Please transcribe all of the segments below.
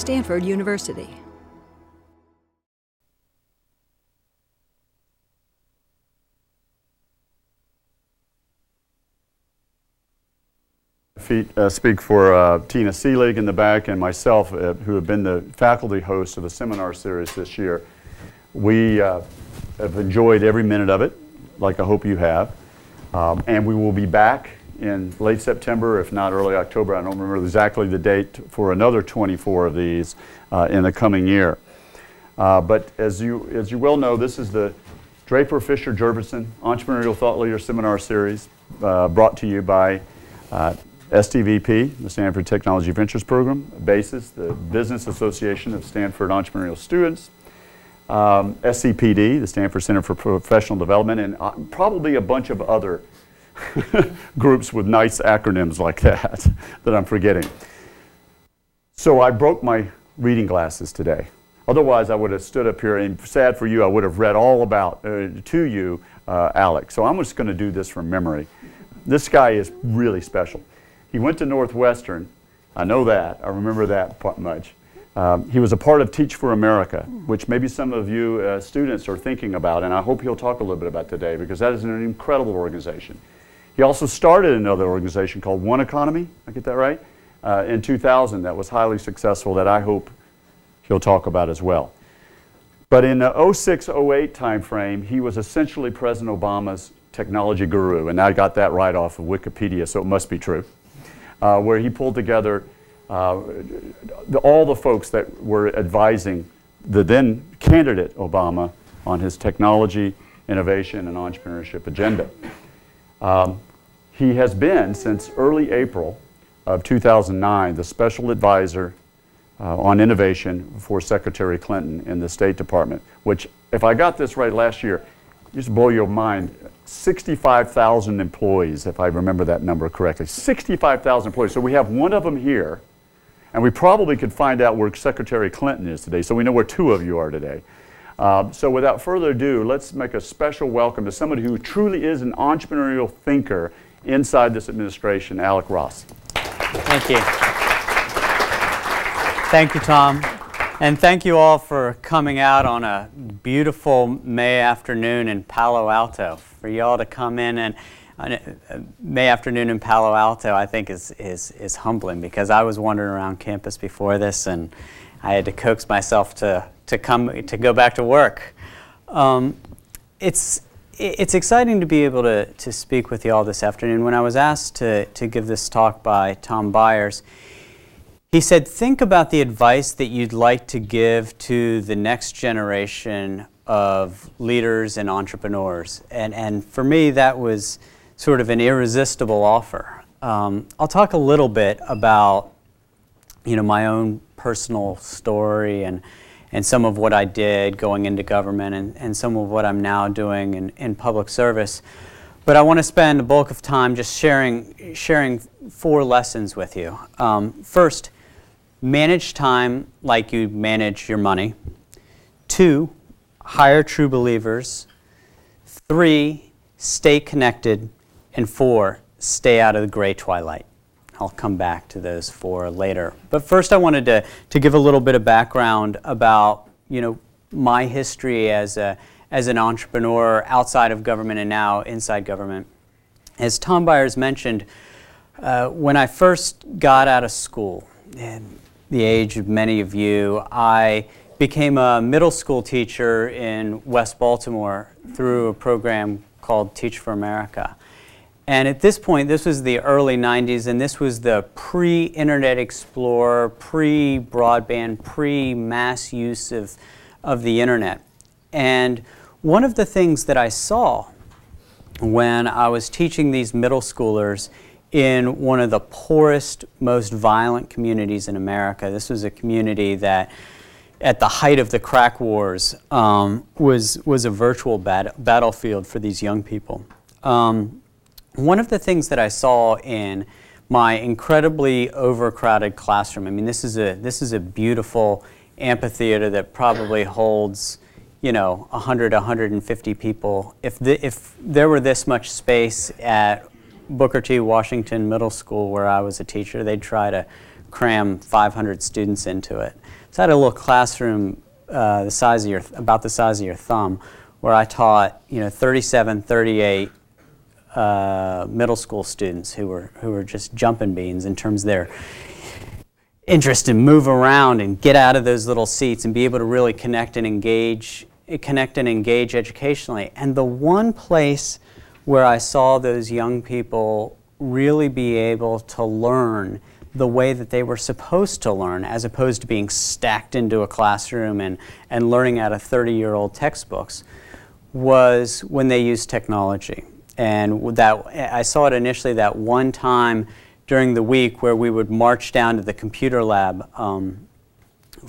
Stanford University. Feet, uh, speak for uh, Tina Seelig in the back and myself, uh, who have been the faculty hosts of the seminar series this year. We uh, have enjoyed every minute of it, like I hope you have. Um, and we will be back in late September, if not early October. I don't remember exactly the date for another 24 of these uh, in the coming year. Uh, but as you, as you well know, this is the Draper Fisher Jurvetson Entrepreneurial Thought Leader Seminar Series brought to you by STVP, the Stanford Technology Ventures Program, BASES, the Business Association of Stanford Entrepreneurial Students, um, SCPD, the Stanford Center for Professional Development, and uh, probably a bunch of other groups with nice acronyms like that that I'm forgetting. So I broke my reading glasses today. Otherwise, I would have stood up here and sad for you, I would have read all about uh, to you, uh, Alex. So I'm just going to do this from memory. This guy is really special. He went to Northwestern. I know that. I remember that much. Um, he was a part of Teach for America, which maybe some of you uh, students are thinking about, and I hope he'll talk a little bit about today because that is an incredible organization. He also started another organization called One Economy, I get that right, uh, in 2000 that was highly successful that I hope he'll talk about as well. But in the 06 08 timeframe, he was essentially President Obama's technology guru, and I got that right off of Wikipedia, so it must be true uh, where he pulled together uh, the, all the folks that were advising the then candidate Obama on his technology, innovation, and entrepreneurship agenda. Um, he has been, since early April of 2009, the special advisor uh, on innovation for Secretary Clinton in the State Department, which, if I got this right last year, just blow your mind. 65,000 employees, if I remember that number correctly. 65,000 employees. So we have one of them here, and we probably could find out where Secretary Clinton is today, so we know where two of you are today. Uh, so without further ado, let's make a special welcome to somebody who truly is an entrepreneurial thinker inside this administration, Alec Ross. Thank you. Thank you, Tom. And thank you all for coming out on a beautiful May afternoon in Palo Alto. For y'all to come in and uh, May afternoon in Palo Alto, I think is, is, is humbling because I was wandering around campus before this and I had to coax myself to, to come to go back to work. Um, it's, it's exciting to be able to, to speak with you all this afternoon. When I was asked to, to give this talk by Tom Byers, he said, Think about the advice that you'd like to give to the next generation of leaders and entrepreneurs. And, and for me, that was sort of an irresistible offer. Um, I'll talk a little bit about you know, my own personal story and, and some of what I did going into government and, and some of what I'm now doing in, in public service. But I want to spend a bulk of time just sharing, sharing four lessons with you. Um, first, manage time like you manage your money. Two, hire true believers. Three, stay connected. And four, stay out of the gray twilight. I'll come back to those four later. But first I wanted to, to give a little bit of background about, you know, my history as, a, as an entrepreneur outside of government and now inside government. As Tom Byers mentioned, uh, when I first got out of school, and the age of many of you, I became a middle school teacher in West Baltimore through a program called Teach for America. And at this point, this was the early 90s, and this was the pre Internet Explorer, pre broadband, pre mass use of, of the Internet. And one of the things that I saw when I was teaching these middle schoolers in one of the poorest, most violent communities in America. This was a community that, at the height of the crack wars, um, was, was a virtual bat battlefield for these young people. Um, one of the things that I saw in my incredibly overcrowded classroom, I mean, this is a, this is a beautiful amphitheater that probably holds you know, 100, 150 people. If, the, if there were this much space at Booker T. Washington Middle School, where I was a teacher, they'd try to cram 500 students into it. So I had a little classroom uh, the size of your, about the size of your thumb, where I taught, you know, 37, 38 uh, middle school students who were, who were just jumping beans in terms of their interest in move around and get out of those little seats and be able to really connect and engage, connect and engage educationally. And the one place where I saw those young people really be able to learn the way that they were supposed to learn as opposed to being stacked into a classroom and, and learning out of 30 year old textbooks was when they used technology. And that I saw it initially that one time during the week where we would march down to the computer lab um,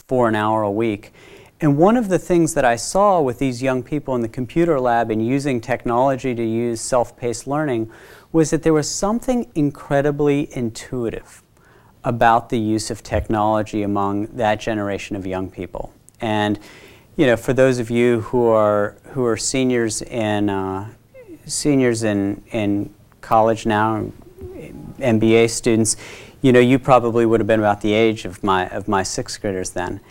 for an hour a week. And one of the things that I saw with these young people in the computer lab and using technology to use self paced learning was that there was something incredibly intuitive about the use of technology among that generation of young people. And you know, for those of you who are who are seniors in uh, seniors in in college now, MBA students, you know, you probably would have been about the age of my of my sixth graders then.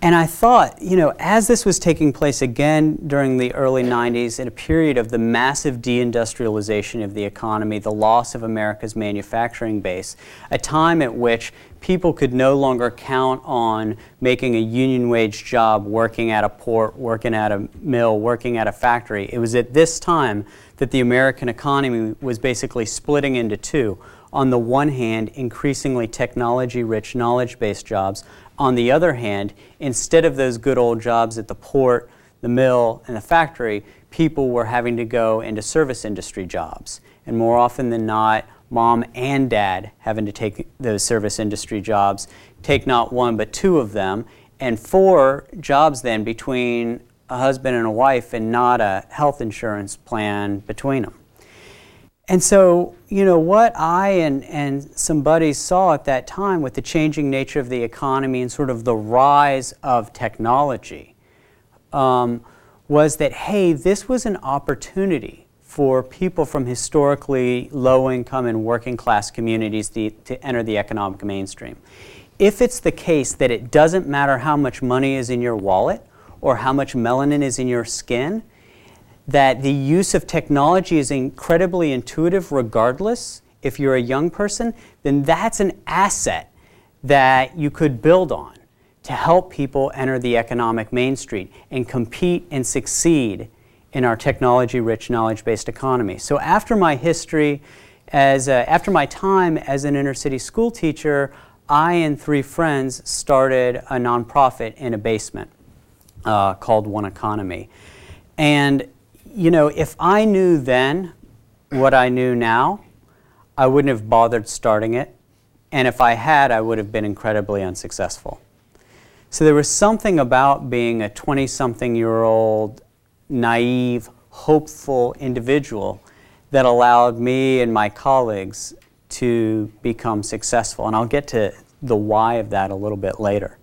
And I thought, you know, as this was taking place again during the early 90s, in a period of the massive deindustrialization of the economy, the loss of America's manufacturing base, a time at which people could no longer count on making a union wage job working at a port, working at a mill, working at a factory. It was at this time that the American economy was basically splitting into two. On the one hand, increasingly technology rich, knowledge based jobs. On the other hand, instead of those good old jobs at the port, the mill, and the factory, people were having to go into service industry jobs. And more often than not, mom and dad having to take those service industry jobs, take not one but two of them, and four jobs then between a husband and a wife and not a health insurance plan between them. And so, you know, what I and, and some buddies saw at that time with the changing nature of the economy and sort of the rise of technology um, was that, hey, this was an opportunity for people from historically low income and working class communities to, to enter the economic mainstream. If it's the case that it doesn't matter how much money is in your wallet or how much melanin is in your skin, that the use of technology is incredibly intuitive regardless. If you're a young person, then that's an asset that you could build on to help people enter the economic mainstream and compete and succeed in our technology rich, knowledge based economy. So, after my history, as a, after my time as an inner city school teacher, I and three friends started a nonprofit in a basement uh, called One Economy. And you know, if I knew then what I knew now, I wouldn't have bothered starting it. And if I had, I would have been incredibly unsuccessful. So there was something about being a 20 something year old, naive, hopeful individual that allowed me and my colleagues to become successful. And I'll get to the why of that a little bit later.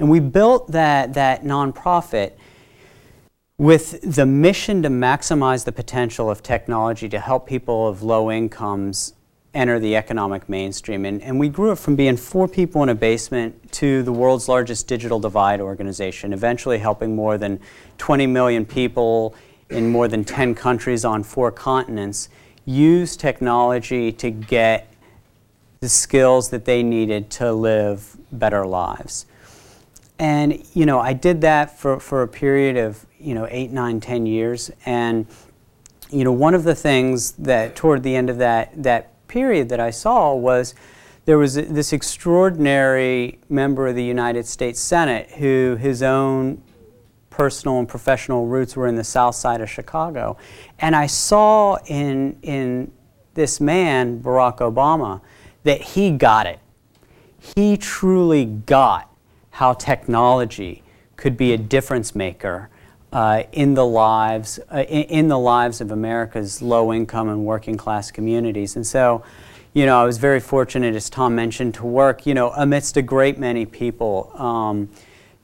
And we built that, that nonprofit with the mission to maximize the potential of technology to help people of low incomes enter the economic mainstream. And, and we grew up from being four people in a basement to the world's largest digital divide organization, eventually helping more than 20 million people in more than 10 countries on four continents use technology to get the skills that they needed to live better lives. And, you know, I did that for, for a period of, you know, eight, nine, ten years. And, you know, one of the things that toward the end of that, that period that I saw was there was this extraordinary member of the United States Senate who his own personal and professional roots were in the south side of Chicago. And I saw in, in this man, Barack Obama, that he got it. He truly got how technology could be a difference maker uh, in the lives uh, in, in, the lives of America's low income and working class communities. And so, you know, I was very fortunate, as Tom mentioned, to work, you know, amidst a great many people um,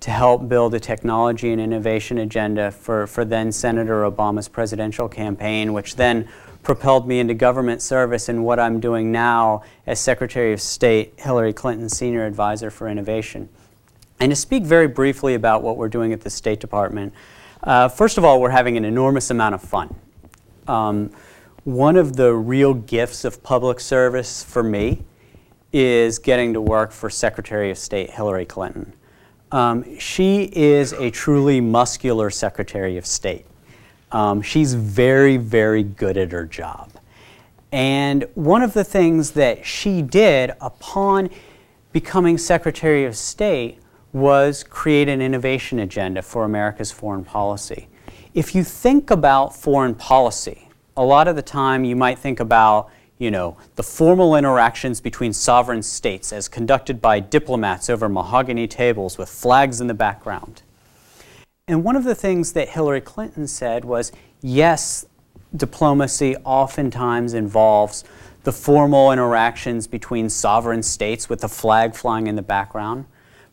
to help build a technology and innovation agenda for, for then Senator Obama's presidential campaign, which then propelled me into government service and what I'm doing now as Secretary of State, Hillary Clinton Senior Advisor for Innovation. And to speak very briefly about what we're doing at the State Department, uh, first of all, we're having an enormous amount of fun. Um, one of the real gifts of public service for me is getting to work for Secretary of State Hillary Clinton. Um, she is a truly muscular Secretary of State. Um, she's very, very good at her job. And one of the things that she did upon becoming Secretary of State was create an innovation agenda for America's foreign policy. If you think about foreign policy, a lot of the time you might think about you know, the formal interactions between sovereign states as conducted by diplomats over mahogany tables with flags in the background. And one of the things that Hillary Clinton said was yes, diplomacy oftentimes involves the formal interactions between sovereign states with the flag flying in the background.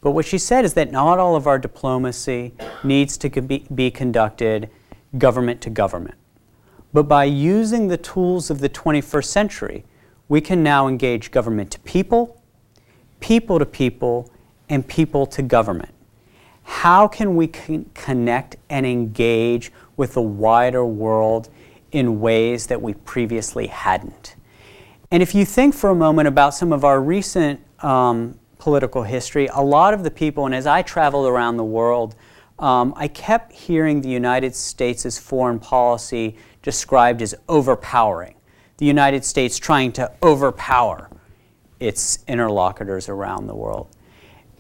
But what she said is that not all of our diplomacy needs to be, be conducted government to government. But by using the tools of the 21st century, we can now engage government to people, people to people, and people to government. How can we con- connect and engage with the wider world in ways that we previously hadn't? And if you think for a moment about some of our recent um, political history, a lot of the people, and as I traveled around the world, um, I kept hearing the United States' foreign policy described as overpowering. The United States trying to overpower its interlocutors around the world.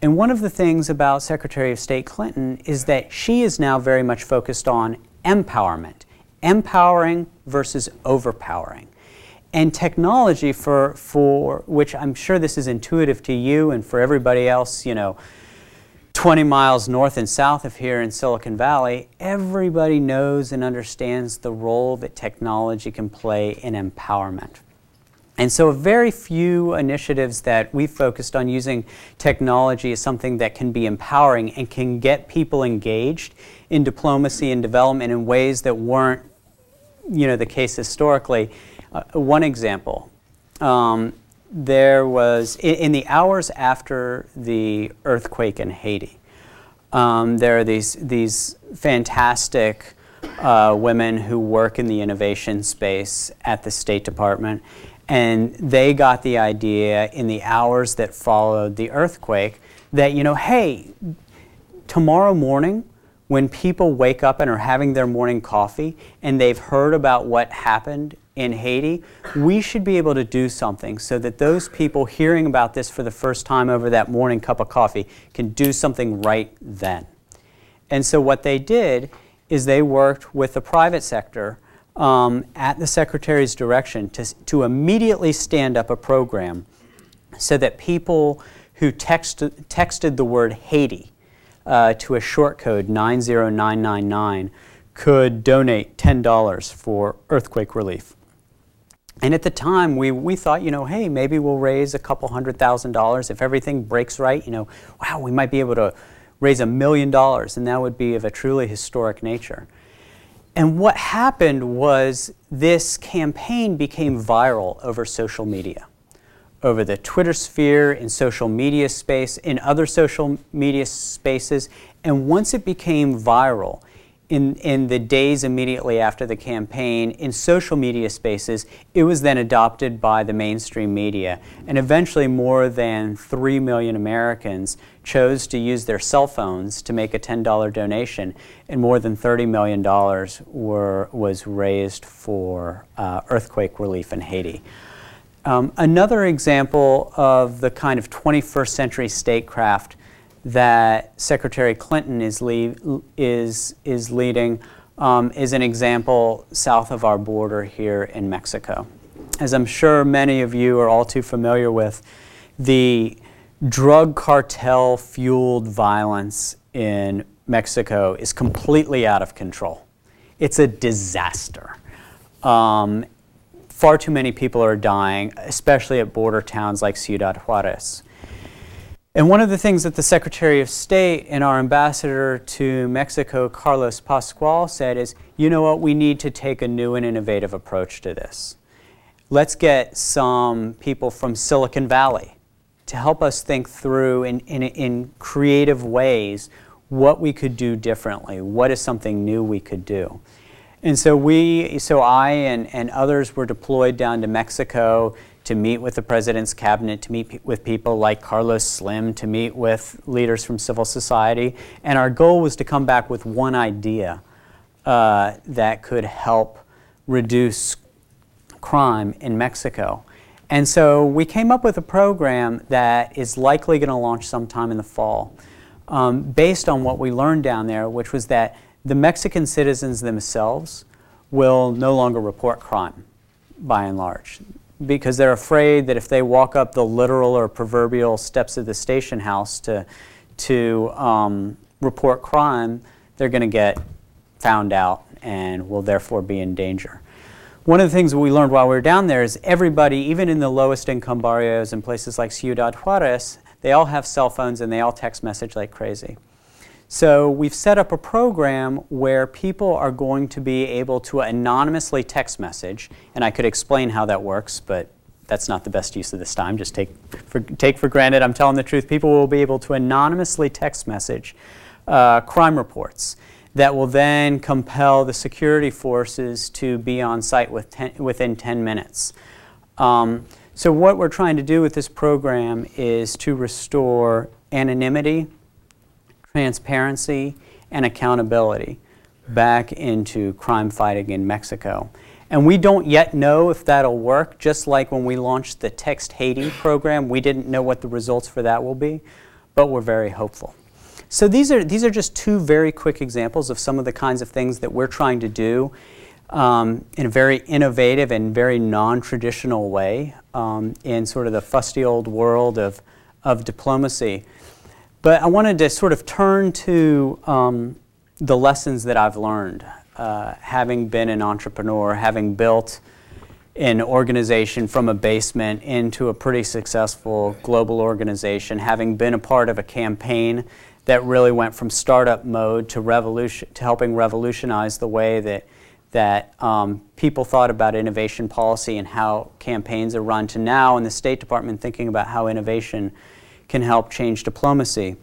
And one of the things about Secretary of State Clinton is that she is now very much focused on empowerment, empowering versus overpowering. And technology, for, for which I'm sure this is intuitive to you and for everybody else, you know, 20 miles north and south of here in Silicon Valley, everybody knows and understands the role that technology can play in empowerment. And so, very few initiatives that we've focused on using technology as something that can be empowering and can get people engaged in diplomacy and development in ways that weren't, you know, the case historically. Uh, one example, um, there was, in, in, the hours after the earthquake in Haiti, um, there are these, these fantastic uh, women who work in the innovation space at the State Department, and they got the idea in the hours that followed the earthquake that, you know, hey, tomorrow morning, when people wake up and are having their morning coffee and they've heard about what happened in Haiti, we should be able to do something so that those people hearing about this for the first time over that morning cup of coffee can do something right then. And so what they did is they worked with the private sector um, at the Secretary's direction to, to immediately stand up a program so that people who text, texted the word Haiti uh, to a short code 90999 could donate $10 for earthquake relief. And at the time, we, we thought, you know, hey, maybe we'll raise a couple hundred thousand dollars. If everything breaks right, you know, wow, we might be able to raise a million dollars, and that would be of a truly historic nature. And what happened was this campaign became viral over social media, over the Twitter sphere, in social media space, in other social media spaces. And once it became viral, in, in the days immediately after the campaign in social media spaces, it was then adopted by the mainstream media. And eventually, more than 3 million Americans chose to use their cell phones to make a $10 donation, and more than $30 million were, was raised for uh, earthquake relief in Haiti. Um, another example of the kind of 21st century statecraft that Secretary Clinton is, is, is leading um, is an example south of our border here in Mexico. As I'm sure many of you are all too familiar with, the drug cartel fueled violence in Mexico is completely out of control. It's a disaster. Um, far too many people are dying, especially at border towns like Ciudad Juarez. And one of the things that the Secretary of State and our ambassador to Mexico, Carlos Pascual, said is, you know what, we need to take a new and innovative approach to this. Let's get some people from Silicon Valley to help us think through in, in, in creative ways what we could do differently, what is something new we could do. And so we, so I and, and others were deployed down to Mexico to meet with the president's cabinet, to meet pe with people like Carlos Slim, to meet with leaders from civil society. And our goal was to come back with one idea uh, that could help reduce crime in Mexico. And so we came up with a program that is likely going to launch sometime in the fall, um, based on what we learned down there, which was that the Mexican citizens themselves will no longer report crime, by and large because they're afraid that if they walk up the literal or proverbial steps of the station house to, to um, report crime, they're going to get found out and will therefore be in danger. One of the things we learned while we were down there is everybody, even in the lowest income barrios in places like Ciudad Juarez, they all have cell phones and they all text message like crazy. So we've set up a program where people are going to be able to anonymously text message, and I could explain how that works, but that's not the best use of this time. Just take for, take for granted I'm telling the truth. People will be able to anonymously text message uh, crime reports that will then compel the security forces to be on site with ten, within 10 minutes. Um, so what we're trying to do with this program is to restore anonymity transparency, and accountability back into crime fighting in Mexico. And we don't yet know if that'll work, just like when we launched the Text Haiti program, we didn't know what the results for that will be, but we're very hopeful. So these are, these are just two very quick examples of some of the kinds of things that we're trying to do um, in a very innovative and very non-traditional way um, in sort of the fusty old world of, of diplomacy. But I wanted to sort of turn to um, the lessons that I've learned, uh, having been an entrepreneur, having built an organization from a basement into a pretty successful global organization, having been a part of a campaign that really went from startup mode to revolution to helping revolutionize the way that that um, people thought about innovation policy and how campaigns are run to now in the State Department thinking about how innovation can help change diplomacy.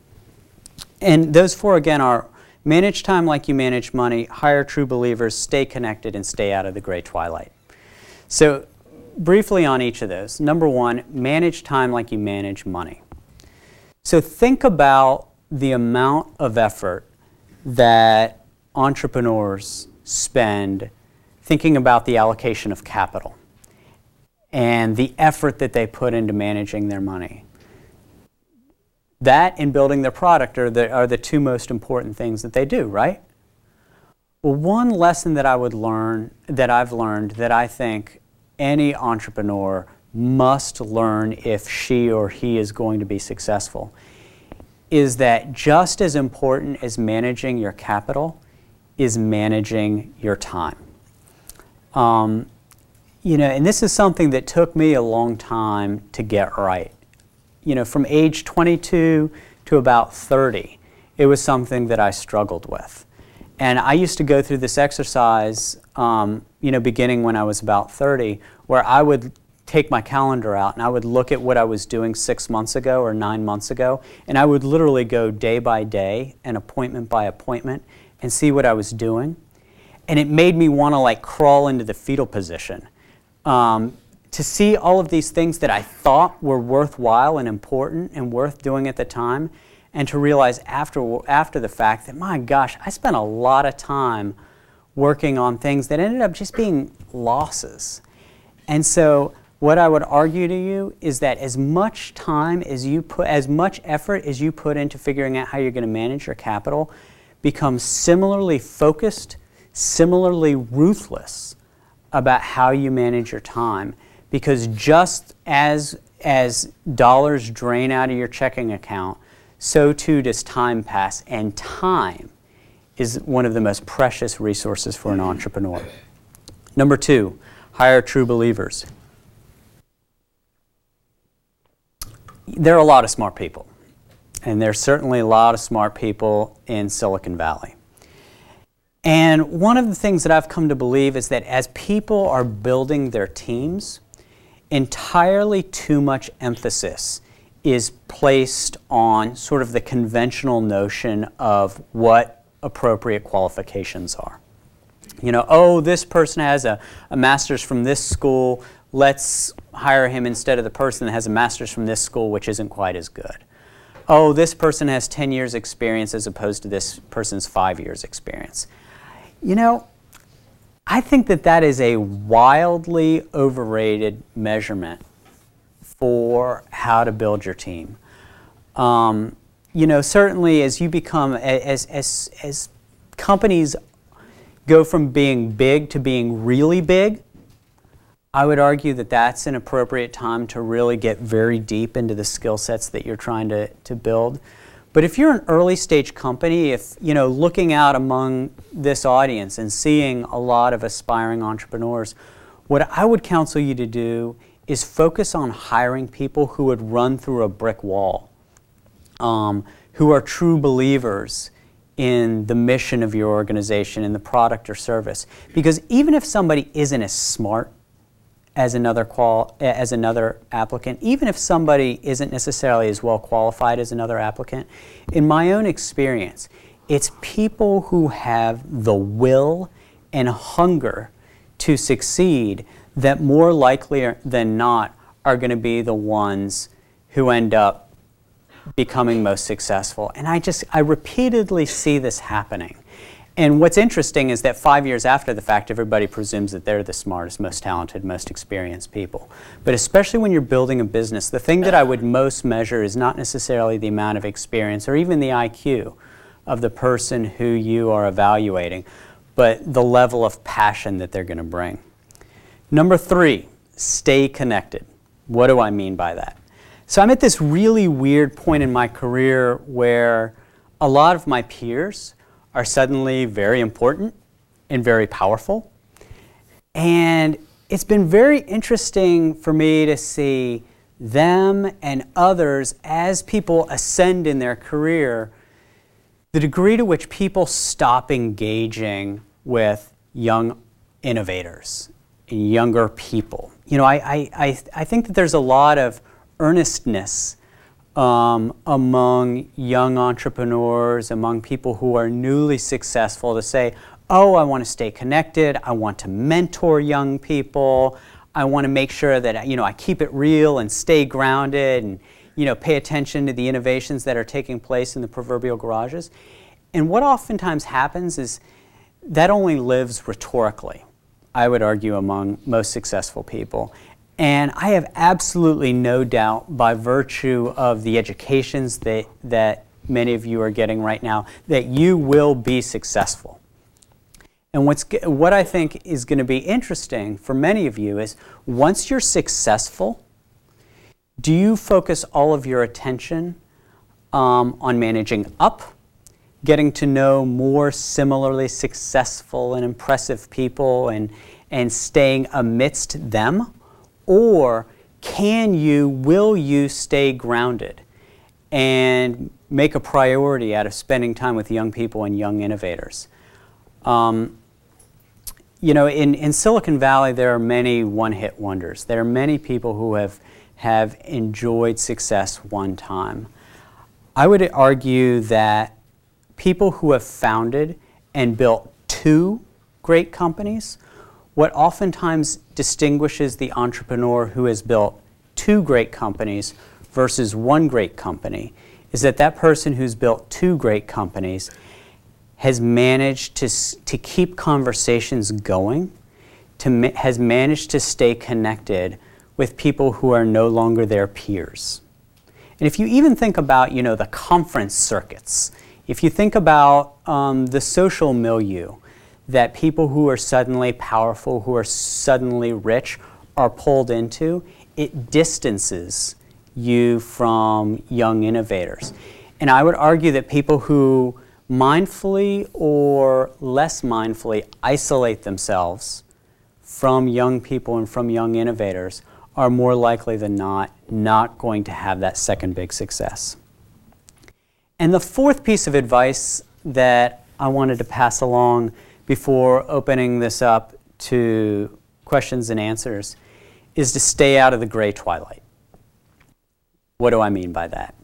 And those four, again, are manage time like you manage money, hire true believers, stay connected, and stay out of the gray twilight. So, briefly on each of those. Number one, manage time like you manage money. So, think about the amount of effort that entrepreneurs spend thinking about the allocation of capital and the effort that they put into managing their money. That and building their product are the, are the two most important things that they do, right? Well, one lesson that I would learn, that I've learned, that I think any entrepreneur must learn if she or he is going to be successful is that just as important as managing your capital is managing your time. Um, you know, and this is something that took me a long time to get right you know, from age 22 to about 30, it was something that I struggled with. And I used to go through this exercise, um, you know, beginning when I was about 30, where I would take my calendar out and I would look at what I was doing six months ago or nine months ago, and I would literally go day by day and appointment by appointment and see what I was doing. And it made me want to like crawl into the fetal position um, to see all of these things that I thought were worthwhile and important and worth doing at the time, and to realize after, after the fact that, my gosh, I spent a lot of time working on things that ended up just being losses. And so, what I would argue to you is that as much time as you put, as much effort as you put into figuring out how you're going to manage your capital, becomes similarly focused, similarly ruthless about how you manage your time because just as, as dollars drain out of your checking account, so too does time pass. And time is one of the most precious resources for an entrepreneur. Number two, hire true believers. There are a lot of smart people. And there's certainly a lot of smart people in Silicon Valley. And one of the things that I've come to believe is that as people are building their teams, entirely too much emphasis is placed on sort of the conventional notion of what appropriate qualifications are. You know, oh, this person has a, a master's from this school, let's hire him instead of the person that has a master's from this school, which isn't quite as good. Oh, this person has 10 years experience as opposed to this person's five years experience. You know, I think that that is a wildly overrated measurement for how to build your team. Um, you know, certainly as you become, as, as, as companies go from being big to being really big, I would argue that that's an appropriate time to really get very deep into the skill sets that you're trying to, to build. But if you're an early stage company, if you know looking out among this audience and seeing a lot of aspiring entrepreneurs, what I would counsel you to do is focus on hiring people who would run through a brick wall, um, who are true believers in the mission of your organization, in the product or service. Because even if somebody isn't as smart as another qual as another applicant, even if somebody isn't necessarily as well qualified as another applicant, in my own experience, it's people who have the will and hunger to succeed that more likely than not are going to be the ones who end up becoming most successful. And I just, I repeatedly see this happening. And what's interesting is that five years after the fact, everybody presumes that they're the smartest, most talented, most experienced people. But especially when you're building a business, the thing that I would most measure is not necessarily the amount of experience or even the IQ of the person who you are evaluating, but the level of passion that they're going to bring. Number three, stay connected. What do I mean by that? So I'm at this really weird point in my career where a lot of my peers are suddenly very important and very powerful. And it's been very interesting for me to see them and others as people ascend in their career, the degree to which people stop engaging with young innovators and younger people. You know, I, I, I think that there's a lot of earnestness um, among young entrepreneurs, among people who are newly successful to say, oh, I want to stay connected, I want to mentor young people, I want to make sure that you know, I keep it real and stay grounded and you know, pay attention to the innovations that are taking place in the proverbial garages. And what oftentimes happens is that only lives rhetorically. I would argue, among most successful people. And I have absolutely no doubt, by virtue of the educations that, that many of you are getting right now, that you will be successful. And what's, what I think is going to be interesting for many of you is once you're successful, do you focus all of your attention um, on managing up getting to know more similarly successful and impressive people and, and staying amidst them? Or can you, will you stay grounded and make a priority out of spending time with young people and young innovators? Um, you know, in, in Silicon Valley, there are many one hit wonders. There are many people who have, have enjoyed success one time. I would argue that people who have founded and built two great companies, what oftentimes distinguishes the entrepreneur who has built two great companies versus one great company is that that person who's built two great companies has managed to, to keep conversations going, to, has managed to stay connected with people who are no longer their peers. And if you even think about, you know, the conference circuits, if you think about um, the social milieu that people who are suddenly powerful, who are suddenly rich, are pulled into, it distances you from young innovators. And I would argue that people who mindfully or less mindfully isolate themselves from young people and from young innovators are more likely than not not going to have that second big success. And the fourth piece of advice that I wanted to pass along before opening this up to questions and answers is to stay out of the gray twilight. What do I mean by that?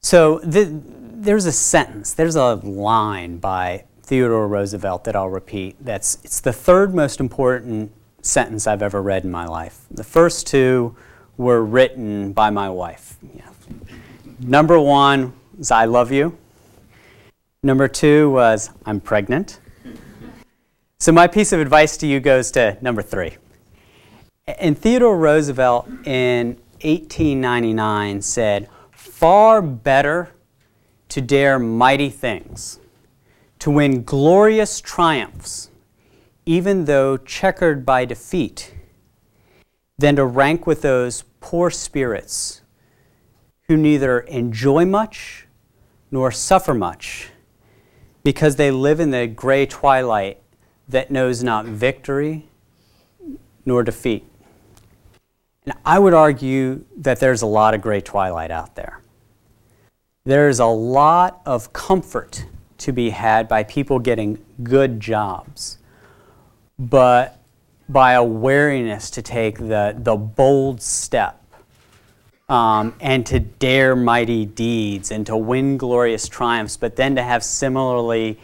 So the, there's a sentence, there's a line by Theodore Roosevelt that I'll repeat. That's it's the third most important sentence I've ever read in my life. The first two were written by my wife. Yeah. Number one was I love you. Number two was I'm pregnant. So my piece of advice to you goes to number three. And Theodore Roosevelt in 1899 said, Far better to dare mighty things, to win glorious triumphs, even though checkered by defeat, than to rank with those poor spirits who neither enjoy much nor suffer much, because they live in the gray twilight that knows not victory nor defeat. And I would argue that there's a lot of gray twilight out there. There's a lot of comfort to be had by people getting good jobs, but by a wariness to take the, the bold step um, and to dare mighty deeds and to win glorious triumphs, but then to have similarly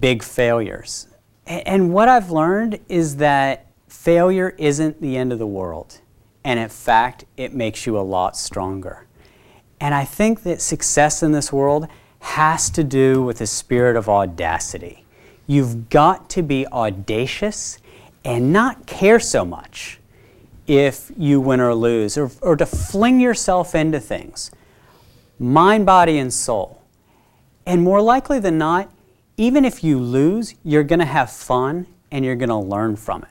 big failures. And what I've learned is that failure isn't the end of the world. And in fact, it makes you a lot stronger. And I think that success in this world has to do with a spirit of audacity. You've got to be audacious and not care so much if you win or lose, or, or to fling yourself into things, mind, body, and soul. And more likely than not, even if you lose, you're going to have fun and you're going to learn from it.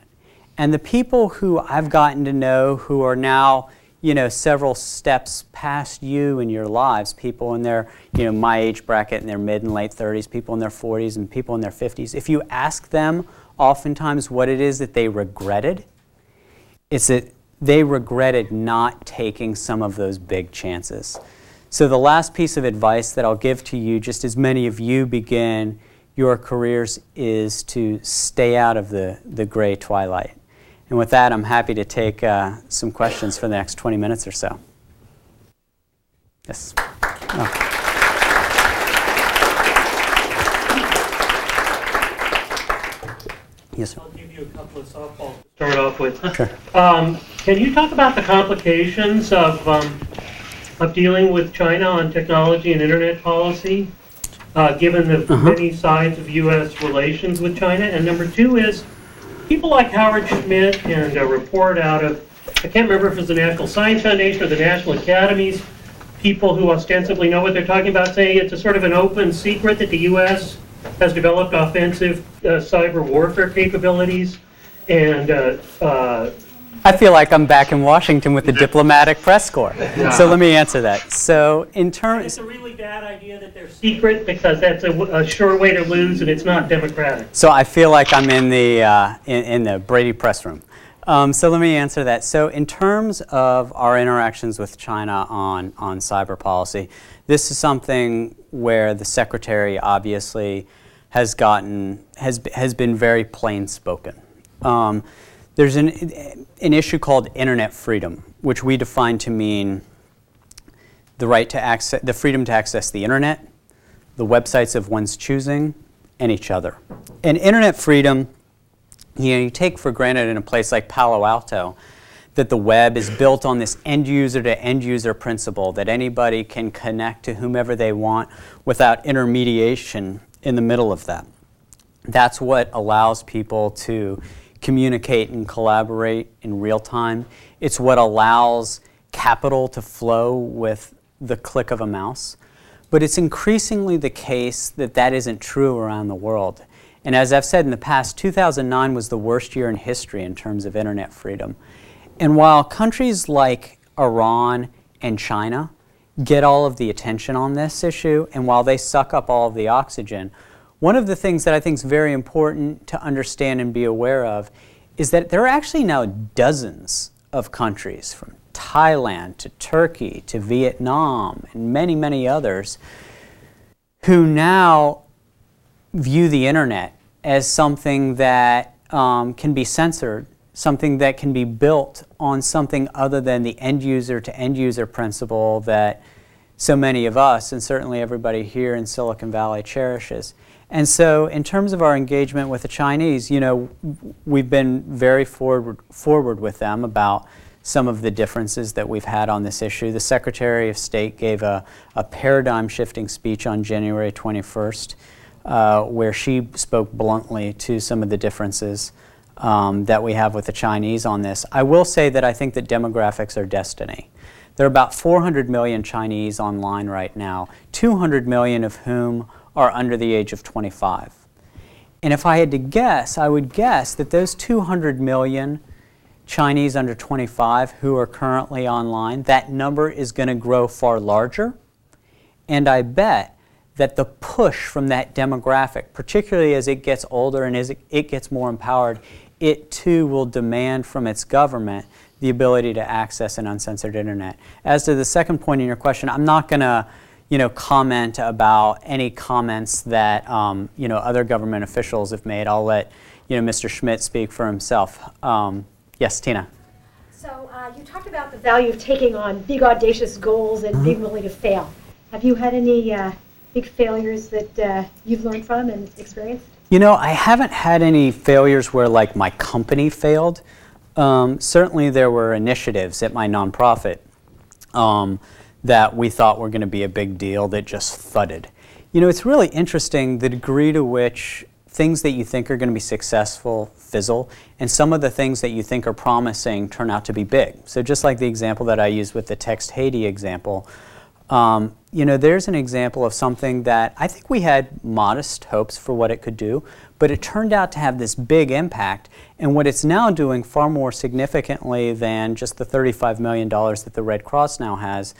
And the people who I've gotten to know who are now you know, several steps past you in your lives, people in their, you know, my age bracket in their mid and late 30s, people in their 40s, and people in their 50s. If you ask them oftentimes what it is that they regretted, it's that they regretted not taking some of those big chances. So, the last piece of advice that I'll give to you, just as many of you begin your careers, is to stay out of the, the gray twilight. And with that, I'm happy to take uh, some questions for the next 20 minutes or so. Yes. Oh. Yes, sir. I'll give you a couple of softballs to start off with. Sure. Um, can you talk about the complications of, um, of dealing with China on technology and internet policy, uh, given the uh-huh. many sides of U.S. relations with China? And number two is, people like Howard Schmidt and a report out of, I can't remember if it was the National Science Foundation or the National Academies, people who ostensibly know what they're talking about, saying it's a sort of an open secret that the U.S. has developed offensive uh, cyber warfare capabilities. And uh, uh, I feel like I'm back in Washington with the diplomatic press corps. Yeah. So let me answer that. So in terms, it's a really bad idea that they're secret because that's a, a sure way to lose, and it's not democratic. So I feel like I'm in the uh, in, in, the Brady press room. Um, so let me answer that. So in terms of our interactions with China on on cyber policy, this is something where the secretary obviously has gotten has has been very plain spoken. Um, there's an, an issue called internet freedom, which we define to mean the right to access, the freedom to access the internet, the websites of one's choosing, and each other. And internet freedom, you know, you take for granted in a place like Palo Alto that the web is built on this end user to end user principle that anybody can connect to whomever they want without intermediation in the middle of that. That's what allows people to communicate and collaborate in real time. It's what allows capital to flow with the click of a mouse. But it's increasingly the case that that isn't true around the world. And as I've said in the past, 2009 was the worst year in history in terms of internet freedom. And while countries like Iran and China get all of the attention on this issue, and while they suck up all of the oxygen, one of the things that I think is very important to understand and be aware of is that there are actually now dozens of countries from Thailand to Turkey to Vietnam and many, many others who now view the internet as something that um, can be censored, something that can be built on something other than the end user to end user principle that so many of us, and certainly everybody here in Silicon Valley, cherishes. And so, in terms of our engagement with the Chinese, you know, we've been very forward, forward with them about some of the differences that we've had on this issue. The Secretary of State gave a, a paradigm shifting speech on January 21st, uh, where she spoke bluntly to some of the differences um, that we have with the Chinese on this. I will say that I think that demographics are destiny. There are about 400 million Chinese online right now, 200 million of whom are under the age of 25. And if I had to guess, I would guess that those 200 million Chinese under 25 who are currently online, that number is going to grow far larger. And I bet that the push from that demographic, particularly as it gets older and as it gets more empowered, it too will demand from its government the ability to access an uncensored internet. As to the second point in your question, I'm not going to you know, comment about any comments that um, you know, other government officials have made. I'll let you know, Mr. Schmidt speak for himself. Um, yes, Tina. So uh, you talked about the value of taking on big audacious goals and being willing to fail. Have you had any uh, big failures that uh, you've learned from and experienced? You know, I haven't had any failures where like my company failed. Um, certainly, there were initiatives at my nonprofit um, that we thought were going to be a big deal that just thudded. You know, it's really interesting the degree to which things that you think are going to be successful fizzle, and some of the things that you think are promising turn out to be big. So, just like the example that I used with the Text Haiti example, um, you know, there's an example of something that I think we had modest hopes for what it could do, but it turned out to have this big impact. And what it's now doing far more significantly than just the $35 million that the Red Cross now has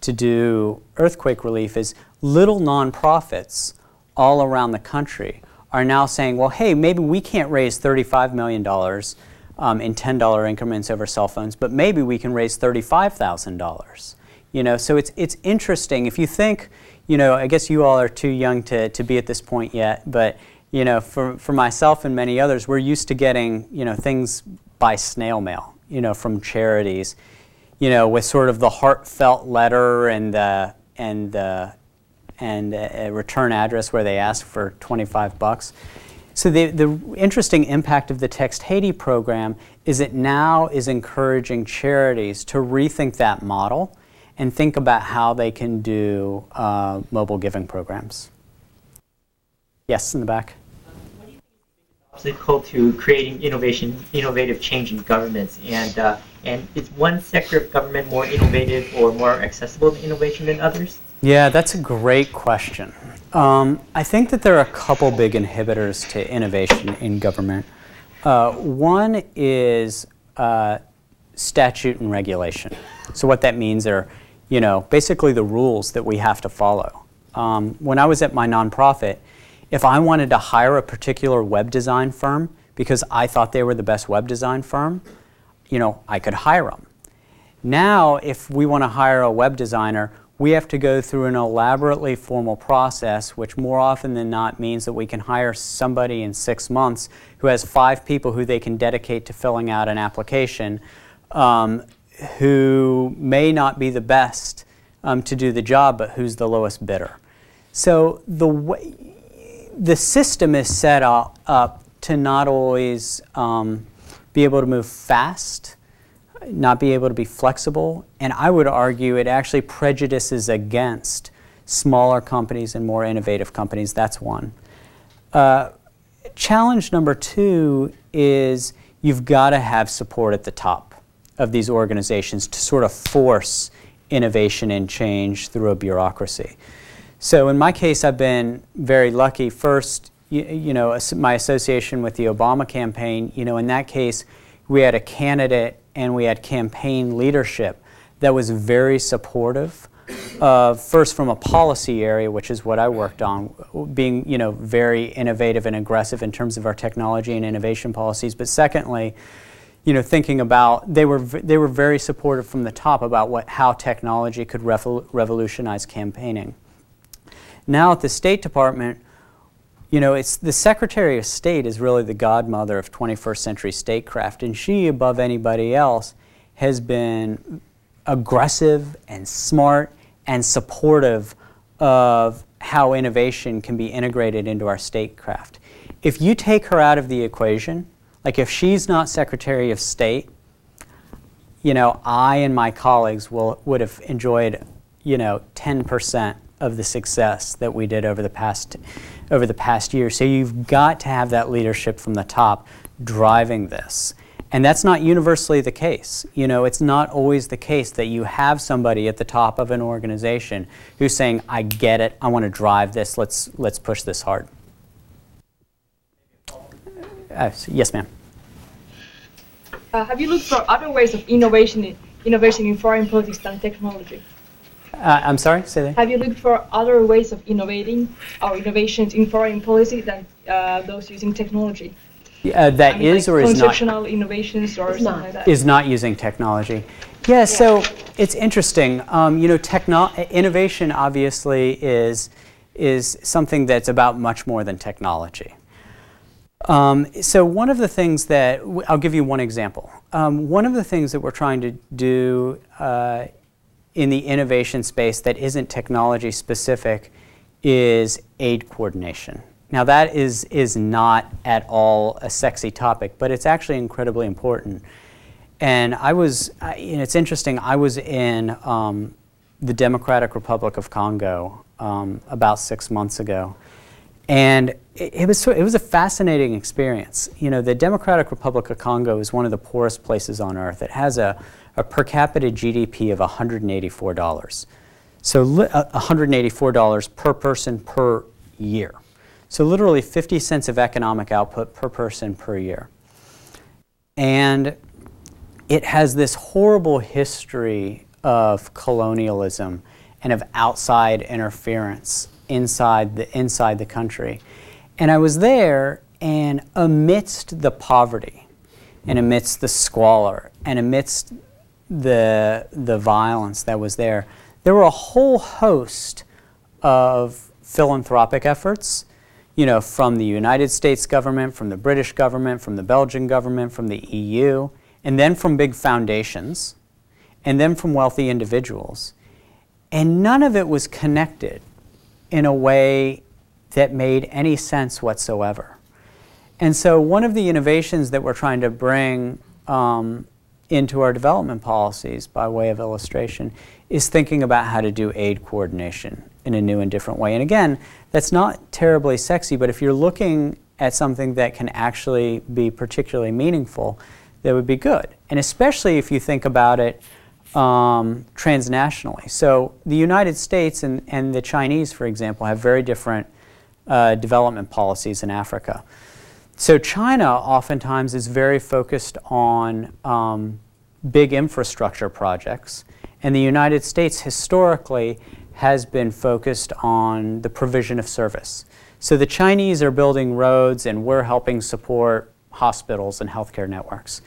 to do earthquake relief is little nonprofits all around the country are now saying, well, hey, maybe we can't raise $35 million um, in $10 increments over cell phones, but maybe we can raise $35,000. You know, so it's, it's interesting. If you think, you know, I guess you all are too young to, to be at this point yet, but you know, for, for myself and many others, we're used to getting, you know, things by snail mail, you know, from charities, you know, with sort of the heartfelt letter and the, and the, and a return address where they ask for 25 bucks. So the, the interesting impact of the Text Haiti program is it now is encouraging charities to rethink that model and think about how they can do uh, mobile giving programs. Yes, in the back. Obstacle to creating innovation, innovative change in governments, and uh, and is one sector of government more innovative or more accessible to innovation than others? Yeah, that's a great question. Um, I think that there are a couple big inhibitors to innovation in government. Uh, one is uh, statute and regulation. So what that means are, you know, basically the rules that we have to follow. Um, when I was at my nonprofit, if I wanted to hire a particular web design firm because I thought they were the best web design firm, you know, I could hire them. Now, if we want to hire a web designer, we have to go through an elaborately formal process, which more often than not means that we can hire somebody in six months who has five people who they can dedicate to filling out an application um, who may not be the best um, to do the job, but who's the lowest bidder. So the way, the system is set up, up to not always um, be able to move fast, not be able to be flexible, and I would argue it actually prejudices against smaller companies and more innovative companies. That's one. Uh, challenge number two is you've got to have support at the top of these organizations to sort of force innovation and change through a bureaucracy. So in my case, I've been very lucky. First, you, you, know, my association with the Obama campaign, you know, in that case, we had a candidate and we had campaign leadership that was very supportive of, first from a policy area, which is what I worked on, being, you know, very innovative and aggressive in terms of our technology and innovation policies, but secondly, you know, thinking about they were v- they were very supportive from the top about what how technology could revol- revolutionize campaigning. Now at the State Department, you know, it's the Secretary of State is really the godmother of 21st century statecraft, and she, above anybody else, has been aggressive and smart and supportive of how innovation can be integrated into our statecraft. If you take her out of the equation, like if she's not Secretary of State, you know, I and my colleagues will, would have enjoyed, you know, 10% of the success that we did over the past over the past year. So you've got to have that leadership from the top driving this. And that's not universally the case. You know, it's not always the case that you have somebody at the top of an organization who's saying, "I get it. I want to drive this. Let's let's push this hard." Uh, yes, ma'am. Uh, have you looked for other ways of innovation in, innovation in foreign politics than technology? Uh, I'm sorry. Say that. Have you looked for other ways of innovating or innovations in foreign policy than uh, those using technology? Uh, that I mean, is like or is not conceptual innovations or It's something not. like that? is not using technology. Yeah, so it's interesting. Um, you know, techno- innovation obviously is is something that's about much more than technology. Um, so one of the things that w- I'll give you one example. Um, one of the things that we're trying to do uh, in the innovation space that isn't technology specific is aid coordination. Now that is is not at all a sexy topic, but it's actually incredibly important. And I was, I, you know, it's interesting. I was in um, the Democratic Republic of Congo um, about six months ago, and it, it was it was a fascinating experience. You know, the Democratic Republic of Congo is one of the poorest places on earth. It has a, a per capita GDP of 184 dollars, so li- uh, 184 dollars per person per year. So literally 50 cents of economic output per person per year. And it has this horrible history of colonialism and of outside interference inside the, inside the country. And I was there, and amidst the poverty, and amidst the squalor, and amidst the, the violence that was there, there were a whole host of philanthropic efforts, you know, from the United States government, from the British government, from the Belgian government, from the EU, and then from big foundations, and then from wealthy individuals. And none of it was connected in a way that made any sense whatsoever. And so, one of the innovations that we're trying to bring um, into our development policies, by way of illustration, is thinking about how to do aid coordination in a new and different way. And again, that's not terribly sexy, but if you're looking at something that can actually be particularly meaningful, that would be good. And especially if you think about it um, transnationally. So the United States and, and the Chinese, for example, have very different uh, development policies in Africa. So China oftentimes is very focused on um, big infrastructure projects, and the United States historically has been focused on the provision of service. So the Chinese are building roads, and we're helping support hospitals and healthcare networks.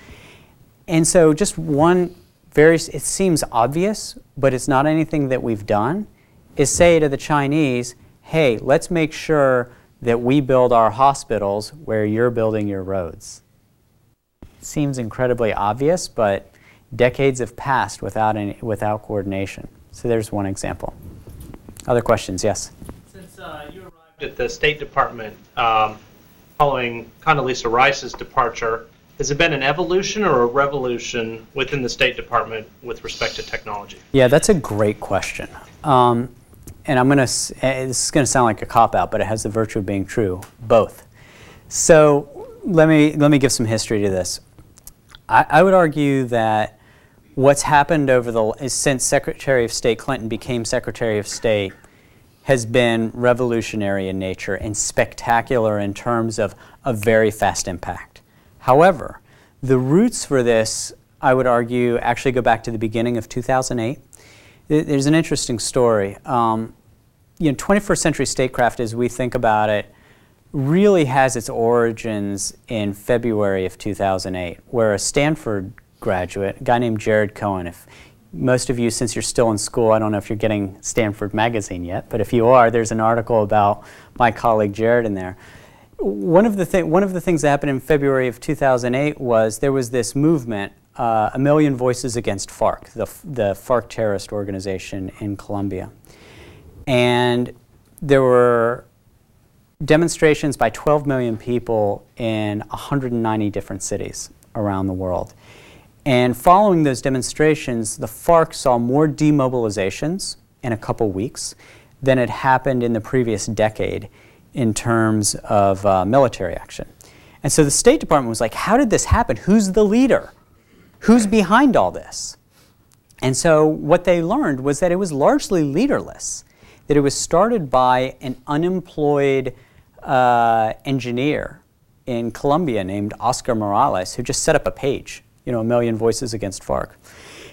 And so, just one very, it seems obvious, but it's not anything that we've done, is say to the Chinese, hey, let's make sure that we build our hospitals where you're building your roads. Seems incredibly obvious, but decades have passed without, any, without coordination. So there's one example. Other questions? Yes. Since uh, you arrived at the State Department um, following Condoleezza Rice's departure, has it been an evolution or a revolution within the State Department with respect to technology? Yeah, that's a great question. Um, and I'm going to, eh, this is going to sound like a cop out, but it has the virtue of being true. Both. So let me, let me give some history to this. I, I would argue that what's happened over the, since Secretary of State Clinton became Secretary of State has been revolutionary in nature and spectacular in terms of a very fast impact. However, the roots for this, I would argue, actually go back to the beginning of 2008. There's an interesting story. Um, you know, 21st century statecraft, as we think about it, really has its origins in February of 2008, where a Stanford graduate, a guy named Jared Cohen, if most of you, since you're still in school, I don't know if you're getting Stanford Magazine yet, but if you are, there's an article about my colleague Jared in there. One of the, thi- one of the things that happened in February of 2008 was there was this movement, uh, A Million Voices Against FARC, the, the FARC terrorist organization in Colombia. And there were demonstrations by 12 million people in 190 different cities around the world. And following those demonstrations, the FARC saw more demobilizations in a couple weeks than had happened in the previous decade in terms of uh, military action. And so the State Department was like, how did this happen? Who's the leader? Who's behind all this? And so what they learned was that it was largely leaderless, that it was started by an unemployed uh, engineer in Colombia named Oscar Morales who just set up a page, you know, a million voices against FARC.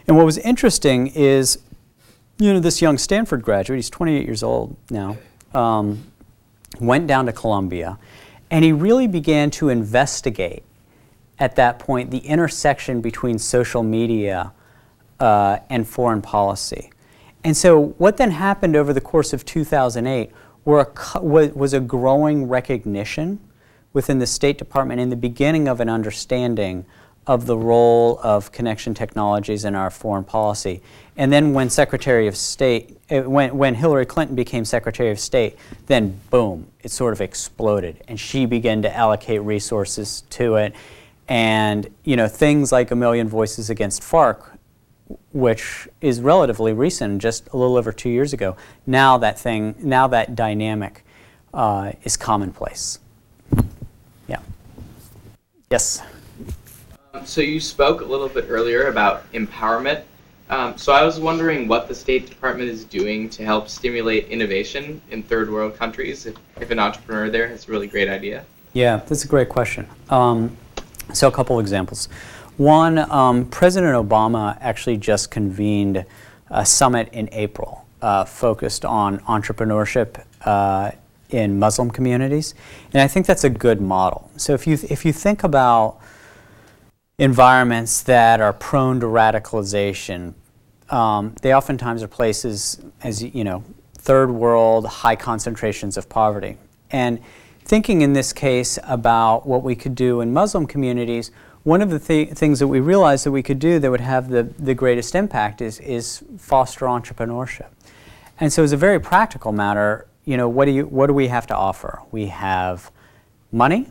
And what was interesting is, you know, this young Stanford graduate, he's 28 years old now, um, went down to Colombia and he really began to investigate at that point the intersection between social media uh, and foreign policy. And so, what then happened over the course of 2008 were a, was a growing recognition within the State Department in the beginning of an understanding of the role of connection technologies in our foreign policy. And then, when Secretary of State, uh, when, when Hillary Clinton became Secretary of State, then boom, it sort of exploded, and she began to allocate resources to it. And you know, things like a million voices against FARC which is relatively recent, just a little over two years ago. Now that thing, now that dynamic uh, is commonplace. Yeah. Yes. Um, So you spoke a little bit earlier about empowerment. Um, so I was wondering what the State Department is doing to help stimulate innovation in third world countries. If, if an entrepreneur there has a really great idea. Yeah, that's a great question. Um, so, a couple examples. One, um, President Obama actually just convened a summit in April uh, focused on entrepreneurship uh, in Muslim communities, and I think that's a good model. So, if you if you think about environments that are prone to radicalization, um, they oftentimes are places, as you know, third world, high concentrations of poverty. And thinking in this case about what we could do in Muslim communities, one of the th- things that we realized that we could do that would have the, the greatest impact is, is foster entrepreneurship. And so, as a very practical matter, you know, what do, you, what do we have to offer? We have money,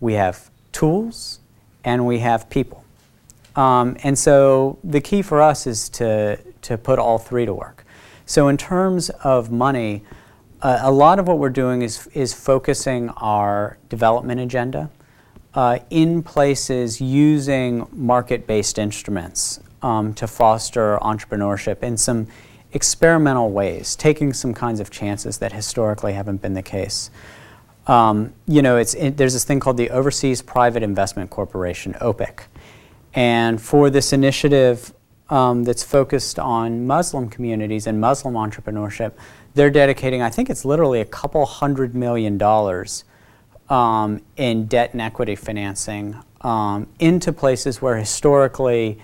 we have tools, and we have people. Um, and so the key for us is to, to put all three to work. So, in terms of money, a lot of what we're doing is, is focusing our development agenda uh, in places using market based instruments um, to foster entrepreneurship in some experimental ways, taking some kinds of chances that historically haven't been the case. Um, you know, it's, it, there's this thing called the Overseas Private Investment Corporation, OPIC. And for this initiative um, that's focused on Muslim communities and Muslim entrepreneurship, they're dedicating, I think it's literally a couple hundred million dollars um, in debt and equity financing um, into places where historically,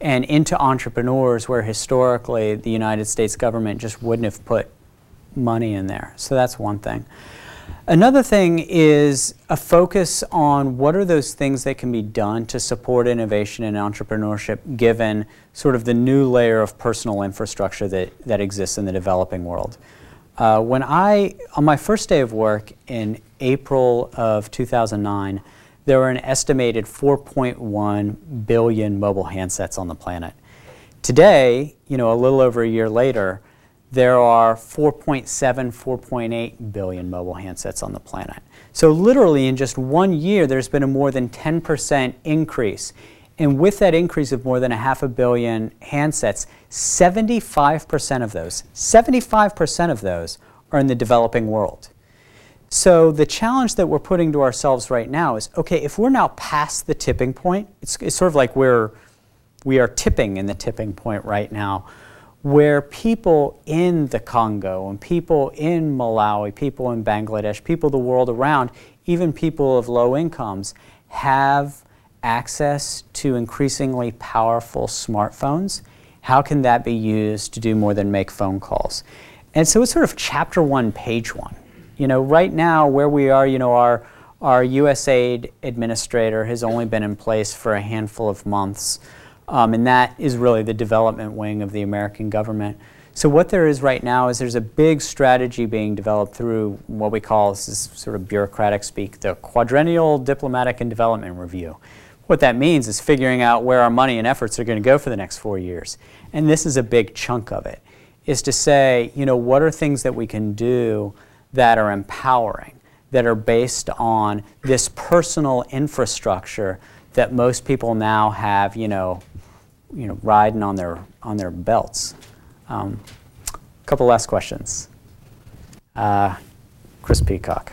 and into entrepreneurs where historically the United States government just wouldn't have put money in there. So that's one thing. Another thing is a focus on what are those things that can be done to support innovation and entrepreneurship given sort of the new layer of personal infrastructure that, that exists in the developing world. Uh, when I, on my first day of work in April of 2009, there were an estimated 4.1 billion mobile handsets on the planet. Today, you know, a little over a year later, there are 4.7, 4.8 billion mobile handsets on the planet. So, literally, in just one year, there's been a more than 10% increase. And with that increase of more than a half a billion handsets, 75% of those, 75% of those are in the developing world. So, the challenge that we're putting to ourselves right now is okay, if we're now past the tipping point, it's, it's sort of like we're, we are tipping in the tipping point right now where people in the Congo and people in Malawi, people in Bangladesh, people the world around, even people of low incomes, have access to increasingly powerful smartphones. How can that be used to do more than make phone calls? And so it's sort of chapter one, page one. You know, right now where we are, you know, our our USAID administrator has only been in place for a handful of months, um, and that is really the development wing of the American government. So what there is right now is there's a big strategy being developed through what we call this is sort of bureaucratic speak, the quadrennial diplomatic and development review. What that means is figuring out where our money and efforts are going to go for the next four years. And this is a big chunk of it, is to say, you know, what are things that we can do that are empowering? that are based on this personal infrastructure that most people now have, you know, you know, riding on their on their belts. Um, a couple last questions. Uh, Chris Peacock.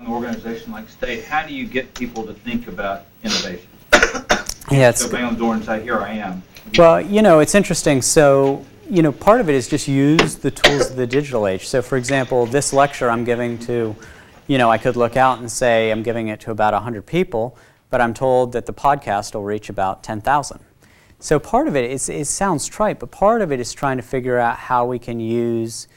Now, in a big, far-flung organization like state, how do you get people to think about innovation? Yeah, it's So bang on the door and say, "Here I am." Well, you know, it's interesting. So, you know, part of it is just use the tools of the digital age. So, for example, this lecture I'm giving to, you know, I could look out and say I'm giving it to about 100 people, but I'm told that the podcast will reach about 10,000. So, part of it is, it sounds trite, but part of it is trying to figure out how we can use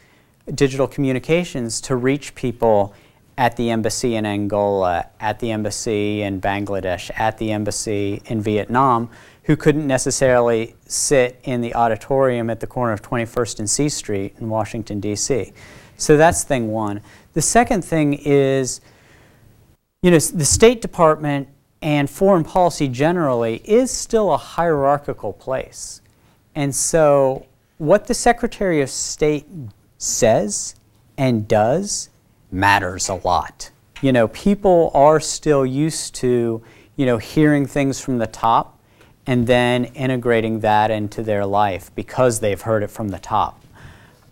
digital communications to reach people at the embassy in Angola, at the embassy in Bangladesh, at the embassy in Vietnam, who couldn't necessarily sit in the auditorium at the corner of 21st and C Street in Washington, D.C. So that's thing one. The second thing is, you know, the State Department and foreign policy generally is still a hierarchical place. And so what the Secretary of State says and does matters a lot. You know, people are still used to, you know, hearing things from the top and then integrating that into their life because they've heard it from the top.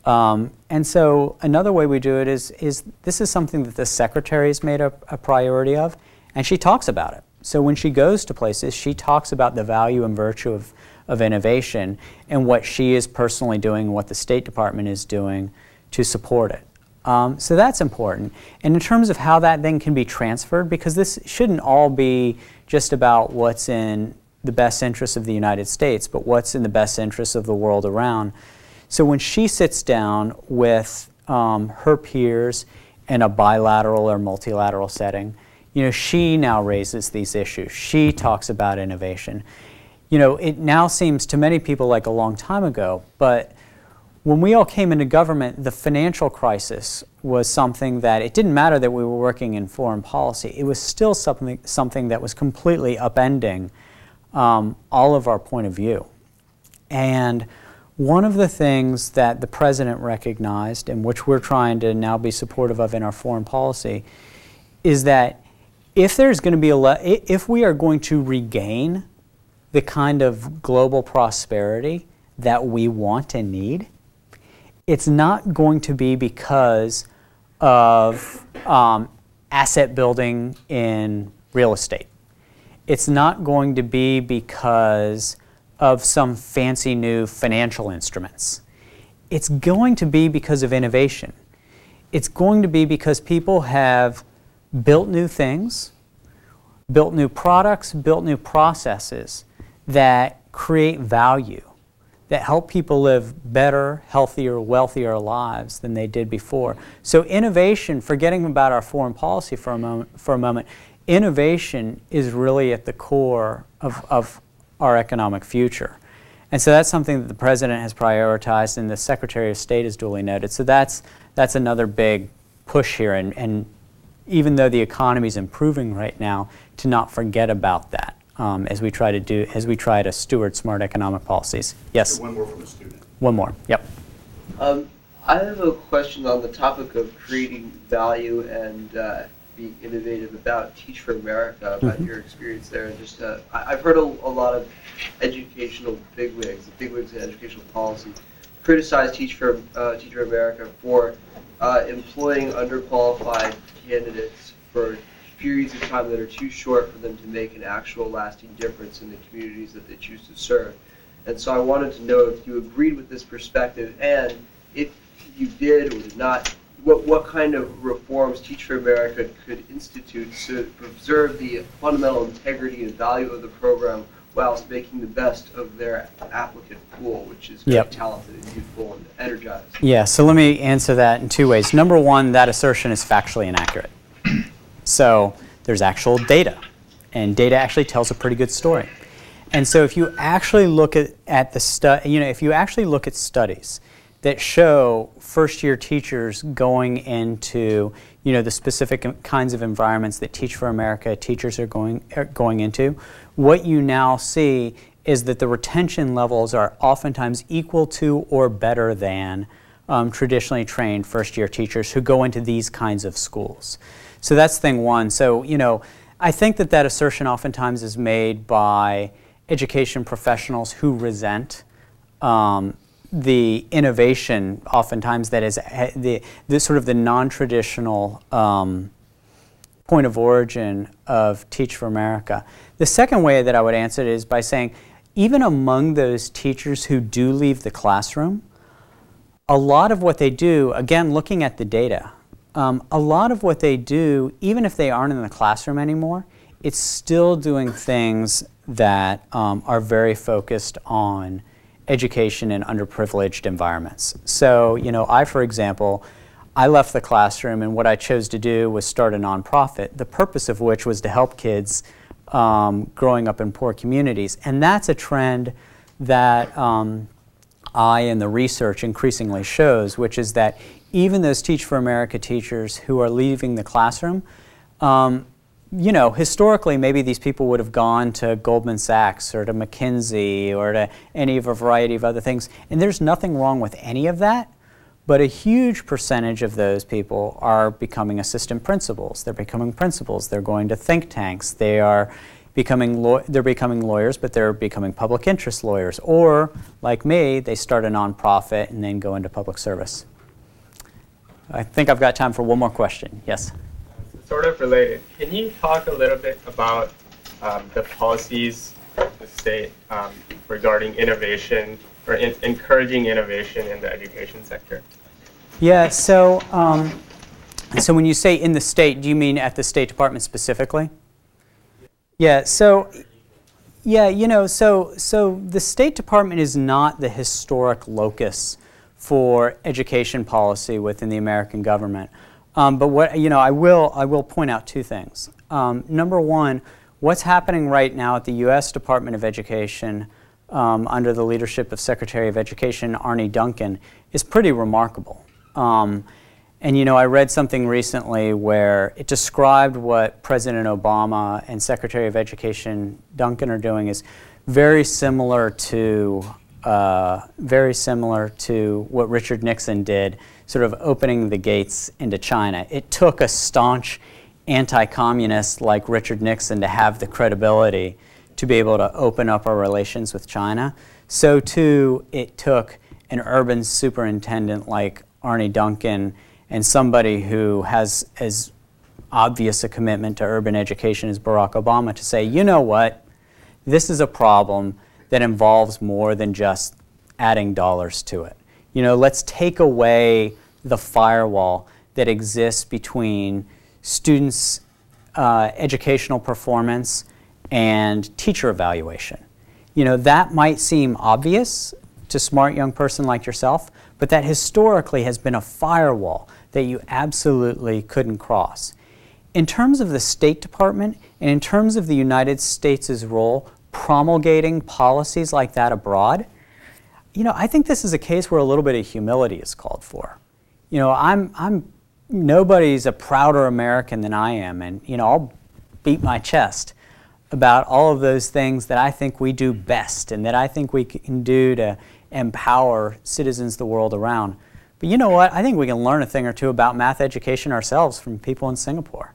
Um, and so another way we do it is, is this is something that the secretary has made a, a priority of, and she talks about it. So when she goes to places, she talks about the value and virtue of, of innovation and what she is personally doing what the State Department is doing to support it. Um, so that's important. And in terms of how that then can be transferred, because this shouldn't all be just about what's in the best interest of the United States, but what's in the best interest of the world around. So when she sits down with um, her peers in a bilateral or multilateral setting, you know, she now raises these issues. She talks about innovation. You know, it now seems to many people like a long time ago, but when we all came into government, the financial crisis was something that it didn't matter that we were working in foreign policy. It was still something, something that was completely upending um, all of our point of view. And one of the things that the president recognized, and which we're trying to now be supportive of in our foreign policy, is that if there's going to be a le- if we are going to regain the kind of global prosperity that we want and need, it's not going to be because of um, asset building in real estate it's not going to be because of some fancy new financial instruments. It's going to be because of innovation. It's going to be because people have built new things, built new products, built new processes that create value, that help people live better, healthier, wealthier lives than they did before. So innovation, forgetting about our foreign policy for a moment, for a moment innovation is really at the core of, of our economic future. And so that's something that the president has prioritized and the Secretary of State has duly noted. So that's, that's another big push here. And, and even though the economy is improving right now, to not forget about that um, as we try to do, as we try to steward smart economic policies. Yes? One more from a student. One more, yep. Um, I have a question on the topic of creating value and uh, being innovative about Teach for America, about Mhm. your experience there. Just, uh, I, I've heard a, a lot of educational bigwigs, the bigwigs in educational policy, criticize Teach for uh, Teach for America for uh, employing underqualified candidates for periods of time that are too short for them to make an actual lasting difference in the communities that they choose to serve. And so I wanted to know if you agreed with this perspective, and if you did or did not, what, what kind of reforms Teach for America could institute to preserve the fundamental integrity and value of the program whilst making the best of their applicant pool, which is very Yep. talented and youthful and energized. Yeah, so let me answer that in two ways. Number one, that assertion is factually inaccurate. So there's actual data, and data actually tells a pretty good story. And so if you actually look at, at the stu- you know, if you actually look at studies that show first year teachers going into, you know, the specific kinds of environments that Teach for America teachers are going, are going into, what you now see is that the retention levels are oftentimes equal to or better than um, traditionally trained first year teachers who go into these kinds of schools. So that's thing one. So, you know, I think that that assertion oftentimes is made by education professionals who resent um, the innovation, oftentimes that is eh, the, the sort of the non-traditional um, point of origin of Teach for America. The second way that I would answer it is by saying, even among those teachers who do leave the classroom, a lot of what they do, again, looking at the data, um, a lot of what they do, even if they aren't in the classroom anymore, it's still doing things that um, are very focused on education in underprivileged environments. So, you know, I, for example, I left the classroom and what I chose to do was start a nonprofit, the purpose of which was to help kids um, growing up in poor communities. And that's a trend that um, I and the research increasingly shows, which is that even those Teach for America teachers who are leaving the classroom, um, you know, historically, maybe these people would have gone to Goldman Sachs or to McKinsey or to any of a variety of other things. And there's nothing wrong with any of that. But a huge percentage of those people are becoming assistant principals. They're becoming principals. They're going to think tanks. They are becoming law- they're becoming lawyers, but they're becoming public interest lawyers. Or, like me, they start a nonprofit and then go into public service. I think I've got time for one more question. Yes. Sort of related. Can you talk a little bit about um, the policies of the state um, regarding innovation or in- encouraging innovation in the education sector? Yeah. So, um, so when you say in the state, do you mean at the State Department specifically? Yeah. So, yeah. You know, so so the State Department is not the historic locus for education policy within the American government. Um, but what you know, I will I will point out two things. Um, number one, what's happening right now at the U.S. Department of Education um, under the leadership of Secretary of Education Arne Duncan is pretty remarkable. Um, and you know, I read something recently where it described what President Obama and Secretary of Education Duncan are doing is very similar to uh, very similar to what Richard Nixon did, sort of opening the gates into China. It took a staunch anti-communist like Richard Nixon to have the credibility to be able to open up our relations with China. So too, it took an urban superintendent like Arne Duncan and somebody who has as obvious a commitment to urban education as Barack Obama to say, you know what, this is a problem that involves more than just adding dollars to it. You know, let's take away the firewall that exists between students' uh, educational performance and teacher evaluation. You know, that might seem obvious to smart young person like yourself, but that historically has been a firewall that you absolutely couldn't cross. In terms of the State Department and in terms of the United States' role promulgating policies like that abroad, you know, I think this is a case where a little bit of humility is called for. You know, I'm, I'm, nobody's a prouder American than I am, and, you know, I'll beat my chest about all of those things that I think we do best and that I think we can do to empower citizens the world around. But you know what? I think we can learn a thing or two about math education ourselves from people in Singapore.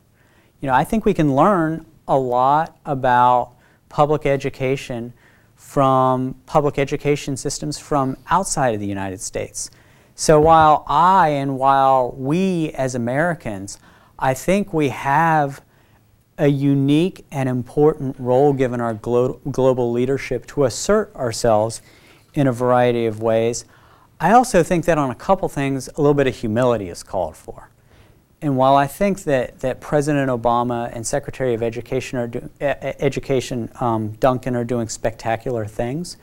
You know, I think we can learn a lot about public education from public education systems from outside of the United States. So while I and while we as Americans, I think we have a unique and important role given our glo- global leadership to assert ourselves in a variety of ways. I also think that on a couple things, a little bit of humility is called for. And while I think that, that President Obama and Secretary of Education, are do, e- Education um, Duncan are doing spectacular things,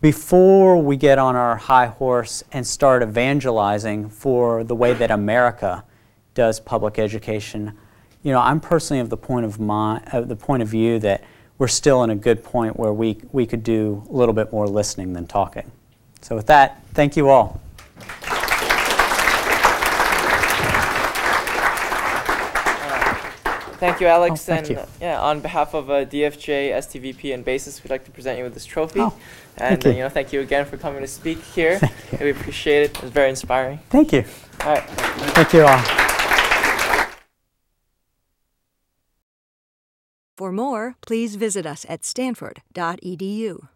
before we get on our high horse and start evangelizing for the way that America does public education, you know, I'm personally of the point of my, the point of view that we're still in a good point where we, we could do a little bit more listening than talking. So with that, thank you all. Thank you, Alex. Oh, thank and you. uh, yeah, on behalf of uh, DFJ, STVP, and BASES, we'd like to present you with this trophy. Oh, and thank uh, you. you know, thank you again for coming to speak here. Thank you. We appreciate it. It was very inspiring. Thank you. All right. Thank you all. For more, please visit us at stanford.edu.